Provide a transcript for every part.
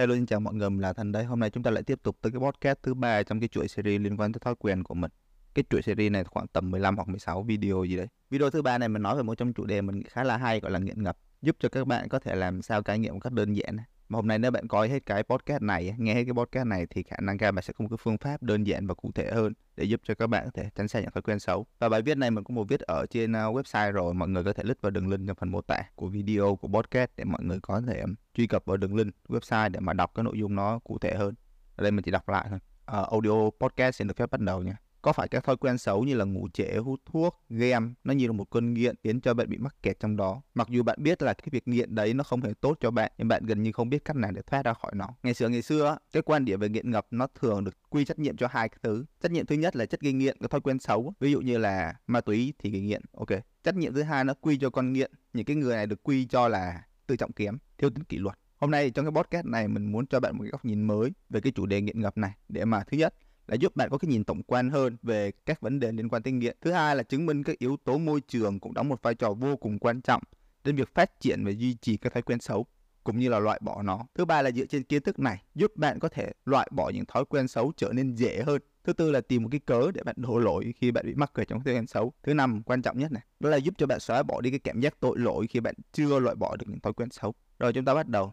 Hello xin chào mọi người, mình là Thành đây. Hôm nay chúng ta lại tiếp tục tới cái podcast thứ ba trong cái chuỗi series liên quan tới thói quen của mình. Cái chuỗi series này khoảng tầm 15 hoặc 16 video gì đấy. Video thứ ba này mình nói về một trong chủ đề mình khá là hay gọi là nghiện ngập, giúp cho các bạn có thể làm sao cai nghiện một cách đơn giản. Mà hôm nay nếu bạn coi hết cái podcast này, nghe hết cái podcast này thì khả năng cao bạn sẽ có một cái phương pháp đơn giản và cụ thể hơn để giúp cho các bạn có thể tránh xa những thói quen xấu. Và bài viết này mình cũng một viết ở trên à, website rồi, mọi người có thể lít vào đường link trong phần mô tả của video của podcast để mọi người có thể truy cập vào đường link website để mà đọc cái nội dung nó cụ thể hơn. Ở đây mình chỉ đọc lại thôi. Uh, audio podcast xin được phép bắt đầu nha có phải các thói quen xấu như là ngủ trễ, hút thuốc, game nó như là một cơn nghiện khiến cho bạn bị mắc kẹt trong đó. Mặc dù bạn biết là cái việc nghiện đấy nó không hề tốt cho bạn, nhưng bạn gần như không biết cách nào để thoát ra khỏi nó. Ngày xưa ngày xưa, cái quan điểm về nghiện ngập nó thường được quy trách nhiệm cho hai cái thứ. Trách nhiệm thứ nhất là chất gây nghiện, cái thói quen xấu. Ví dụ như là ma túy thì gây nghiện, ok. Trách nhiệm thứ hai nó quy cho con nghiện. Những cái người này được quy cho là tự trọng kém, thiếu tính kỷ luật. Hôm nay trong cái podcast này mình muốn cho bạn một cái góc nhìn mới về cái chủ đề nghiện ngập này để mà thứ nhất là giúp bạn có cái nhìn tổng quan hơn về các vấn đề liên quan tới nghiện. Thứ hai là chứng minh các yếu tố môi trường cũng đóng một vai trò vô cùng quan trọng đến việc phát triển và duy trì các thói quen xấu cũng như là loại bỏ nó. Thứ ba là dựa trên kiến thức này giúp bạn có thể loại bỏ những thói quen xấu trở nên dễ hơn. Thứ tư là tìm một cái cớ để bạn đổ lỗi khi bạn bị mắc kẹt trong thói quen xấu. Thứ năm quan trọng nhất này, đó là giúp cho bạn xóa bỏ đi cái cảm giác tội lỗi khi bạn chưa loại bỏ được những thói quen xấu. Rồi chúng ta bắt đầu.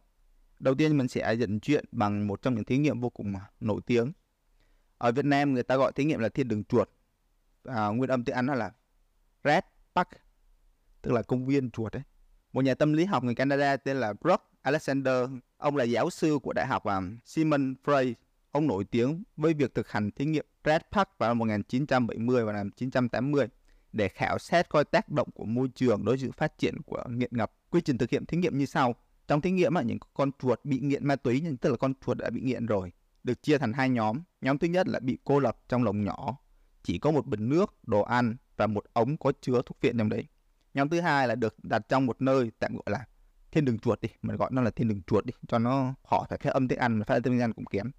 Đầu tiên mình sẽ dẫn chuyện bằng một trong những thí nghiệm vô cùng à, nổi tiếng ở Việt Nam người ta gọi thí nghiệm là thiên đường chuột à, nguyên âm tiếng Anh nó là Red Park tức là công viên chuột đấy một nhà tâm lý học người Canada tên là Brock Alexander ông là giáo sư của đại học um, Simon Frey ông nổi tiếng với việc thực hành thí nghiệm Red Park vào năm 1970 và năm 1980 để khảo sát coi tác động của môi trường đối với sự phát triển của nghiện ngập. Quy trình thực hiện thí nghiệm như sau. Trong thí nghiệm, những con chuột bị nghiện ma túy, tức là con chuột đã bị nghiện rồi, được chia thành hai nhóm. Nhóm thứ nhất là bị cô lập trong lồng nhỏ, chỉ có một bình nước, đồ ăn và một ống có chứa thuốc viện trong đấy. Nhóm thứ hai là được đặt trong một nơi tạm gọi là thiên đường chuột đi, mình gọi nó là thiên đường chuột đi, cho nó họ phải phát âm tiếng Anh, phát âm tiếng Anh cũng kém.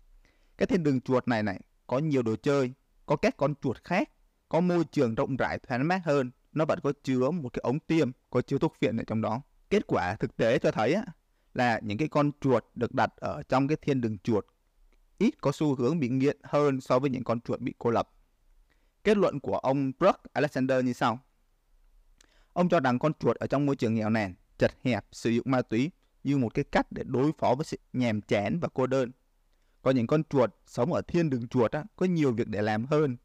Cái thiên đường chuột này này có nhiều đồ chơi, có các con chuột khác, có môi trường rộng rãi thoáng mát hơn, nó vẫn có chứa một cái ống tiêm, có chứa thuốc viện ở trong đó. Kết quả thực tế cho thấy á, là những cái con chuột được đặt ở trong cái thiên đường chuột ít có xu hướng bị nghiện hơn so với những con chuột bị cô lập. Kết luận của ông Brock Alexander như sau. Ông cho rằng con chuột ở trong môi trường nghèo nàn, chật hẹp, sử dụng ma túy như một cái cách để đối phó với sự nhàm chán và cô đơn. Có những con chuột sống ở thiên đường chuột á, có nhiều việc để làm hơn,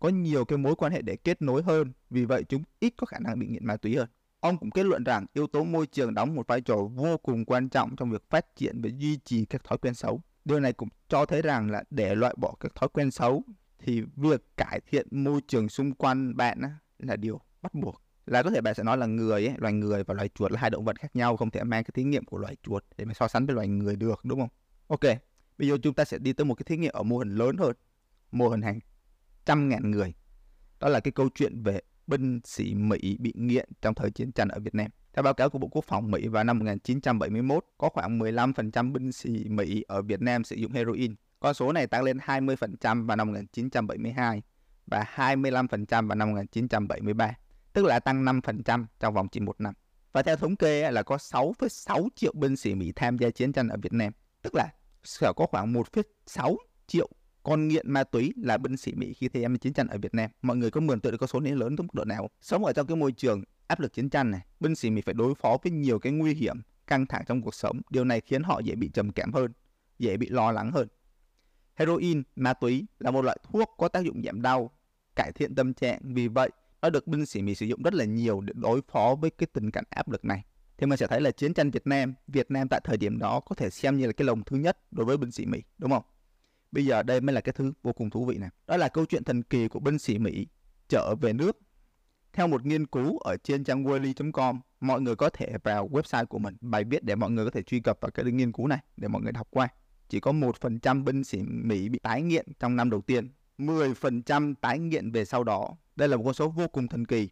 có nhiều cái mối quan hệ để kết nối hơn, vì vậy chúng ít có khả năng bị nghiện ma túy hơn. Ông cũng kết luận rằng yếu tố môi trường đóng một vai trò vô cùng quan trọng trong việc phát triển và duy trì các thói quen xấu. Điều này cũng cho thấy rằng là để loại bỏ các thói quen xấu thì việc cải thiện môi trường xung quanh bạn là điều bắt buộc. Là có thể bạn sẽ nói là người ấy, loài người và loài chuột là hai động vật khác nhau, không thể mang cái thí nghiệm của loài chuột để mà so sánh với loài người được đúng không? Ok, bây giờ chúng ta sẽ đi tới một cái thí nghiệm ở mô hình lớn hơn, mô hình hàng trăm ngàn người. Đó là cái câu chuyện về binh sĩ Mỹ bị nghiện trong thời chiến tranh ở Việt Nam. Theo báo cáo của Bộ Quốc phòng Mỹ vào năm 1971, có khoảng 15% binh sĩ Mỹ ở Việt Nam sử dụng heroin. Con số này tăng lên 20% vào năm 1972 và 25% vào năm 1973, tức là tăng 5% trong vòng chỉ một năm. Và theo thống kê là có 6,6 triệu binh sĩ Mỹ tham gia chiến tranh ở Việt Nam, tức là sẽ có khoảng 1,6 triệu con nghiện ma túy là binh sĩ Mỹ khi thấy em chiến tranh ở Việt Nam. Mọi người có mường tượng được con số này lớn tới mức độ nào? Sống ở trong cái môi trường áp lực chiến tranh này, binh sĩ Mỹ phải đối phó với nhiều cái nguy hiểm, căng thẳng trong cuộc sống. Điều này khiến họ dễ bị trầm cảm hơn, dễ bị lo lắng hơn. Heroin, ma túy là một loại thuốc có tác dụng giảm đau, cải thiện tâm trạng. Vì vậy, nó được binh sĩ Mỹ sử dụng rất là nhiều để đối phó với cái tình cảnh áp lực này. Thì mình sẽ thấy là chiến tranh Việt Nam, Việt Nam tại thời điểm đó có thể xem như là cái lồng thứ nhất đối với binh sĩ Mỹ, đúng không? Bây giờ đây mới là cái thứ vô cùng thú vị này. Đó là câu chuyện thần kỳ của binh sĩ Mỹ trở về nước theo một nghiên cứu ở trên trang Wiley.com, mọi người có thể vào website của mình bài viết để mọi người có thể truy cập vào cái nghiên cứu này để mọi người đọc qua. Chỉ có 1% binh sĩ Mỹ bị tái nghiện trong năm đầu tiên, 10% tái nghiện về sau đó. Đây là một con số vô cùng thần kỳ.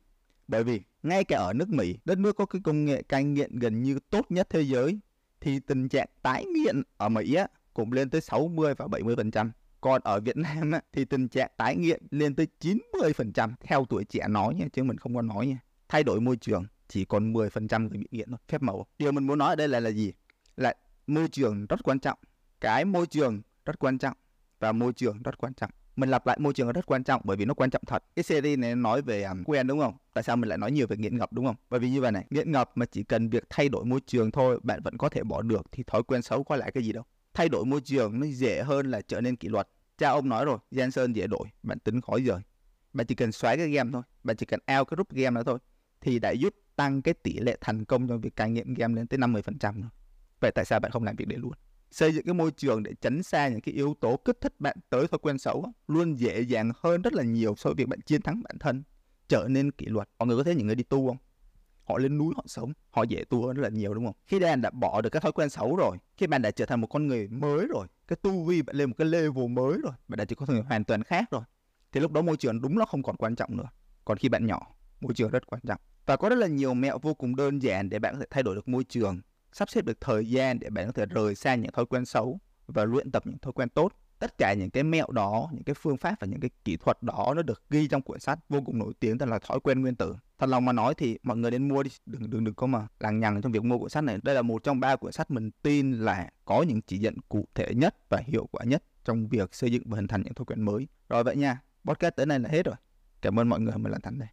Bởi vì ngay cả ở nước Mỹ, đất nước có cái công nghệ cai nghiện gần như tốt nhất thế giới, thì tình trạng tái nghiện ở Mỹ á, cũng lên tới 60 và 70%. Còn ở Việt Nam á, thì tình trạng tái nghiện lên tới 90% theo tuổi trẻ nói nha, chứ mình không có nói nha. Thay đổi môi trường chỉ còn 10% người bị nghiện thôi, phép màu. Điều mình muốn nói ở đây là là gì? Là môi trường rất quan trọng. cái môi trường rất quan trọng và môi trường rất quan trọng mình lặp lại môi trường rất quan trọng bởi vì nó quan trọng thật cái series này nói về um, quen đúng không tại sao mình lại nói nhiều về nghiện ngập đúng không bởi vì như vậy này nghiện ngập mà chỉ cần việc thay đổi môi trường thôi bạn vẫn có thể bỏ được thì thói quen xấu có lại cái gì đâu thay đổi môi trường nó dễ hơn là trở nên kỷ luật cha ông nói rồi Jensen dễ đổi bạn tính khó rời bạn chỉ cần xóa cái game thôi bạn chỉ cần out cái group game đó thôi thì đã giúp tăng cái tỷ lệ thành công trong việc cai nghiện game lên tới 50% rồi. Vậy tại sao bạn không làm việc đấy luôn? Xây dựng cái môi trường để tránh xa những cái yếu tố kích thích bạn tới thói quen xấu luôn dễ dàng hơn rất là nhiều so với việc bạn chiến thắng bản thân, trở nên kỷ luật. Mọi người có thấy những người đi tu không? Họ lên núi họ sống, họ dễ tu hơn rất là nhiều đúng không? Khi bạn đã bỏ được các thói quen xấu rồi, khi bạn đã trở thành một con người mới rồi, cái tu vi bạn lên một cái level mới rồi, bạn đã trở thành hoàn toàn khác rồi, thì lúc đó môi trường đúng là không còn quan trọng nữa. Còn khi bạn nhỏ, môi trường rất quan trọng. Và có rất là nhiều mẹo vô cùng đơn giản để bạn có thể thay đổi được môi trường, sắp xếp được thời gian để bạn có thể rời xa những thói quen xấu và luyện tập những thói quen tốt. Tất cả những cái mẹo đó, những cái phương pháp và những cái kỹ thuật đó nó được ghi trong quyển sách vô cùng nổi tiếng tên là thói quen nguyên tử. Thật lòng mà nói thì mọi người nên mua đi, đừng đừng đừng có mà lằng nhằng trong việc mua quyển sách này. Đây là một trong ba quyển sách mình tin là có những chỉ dẫn cụ thể nhất và hiệu quả nhất trong việc xây dựng và hình thành những thói quen mới. Rồi vậy nha, podcast tới này là hết rồi. Cảm ơn mọi người mình là Thành đây.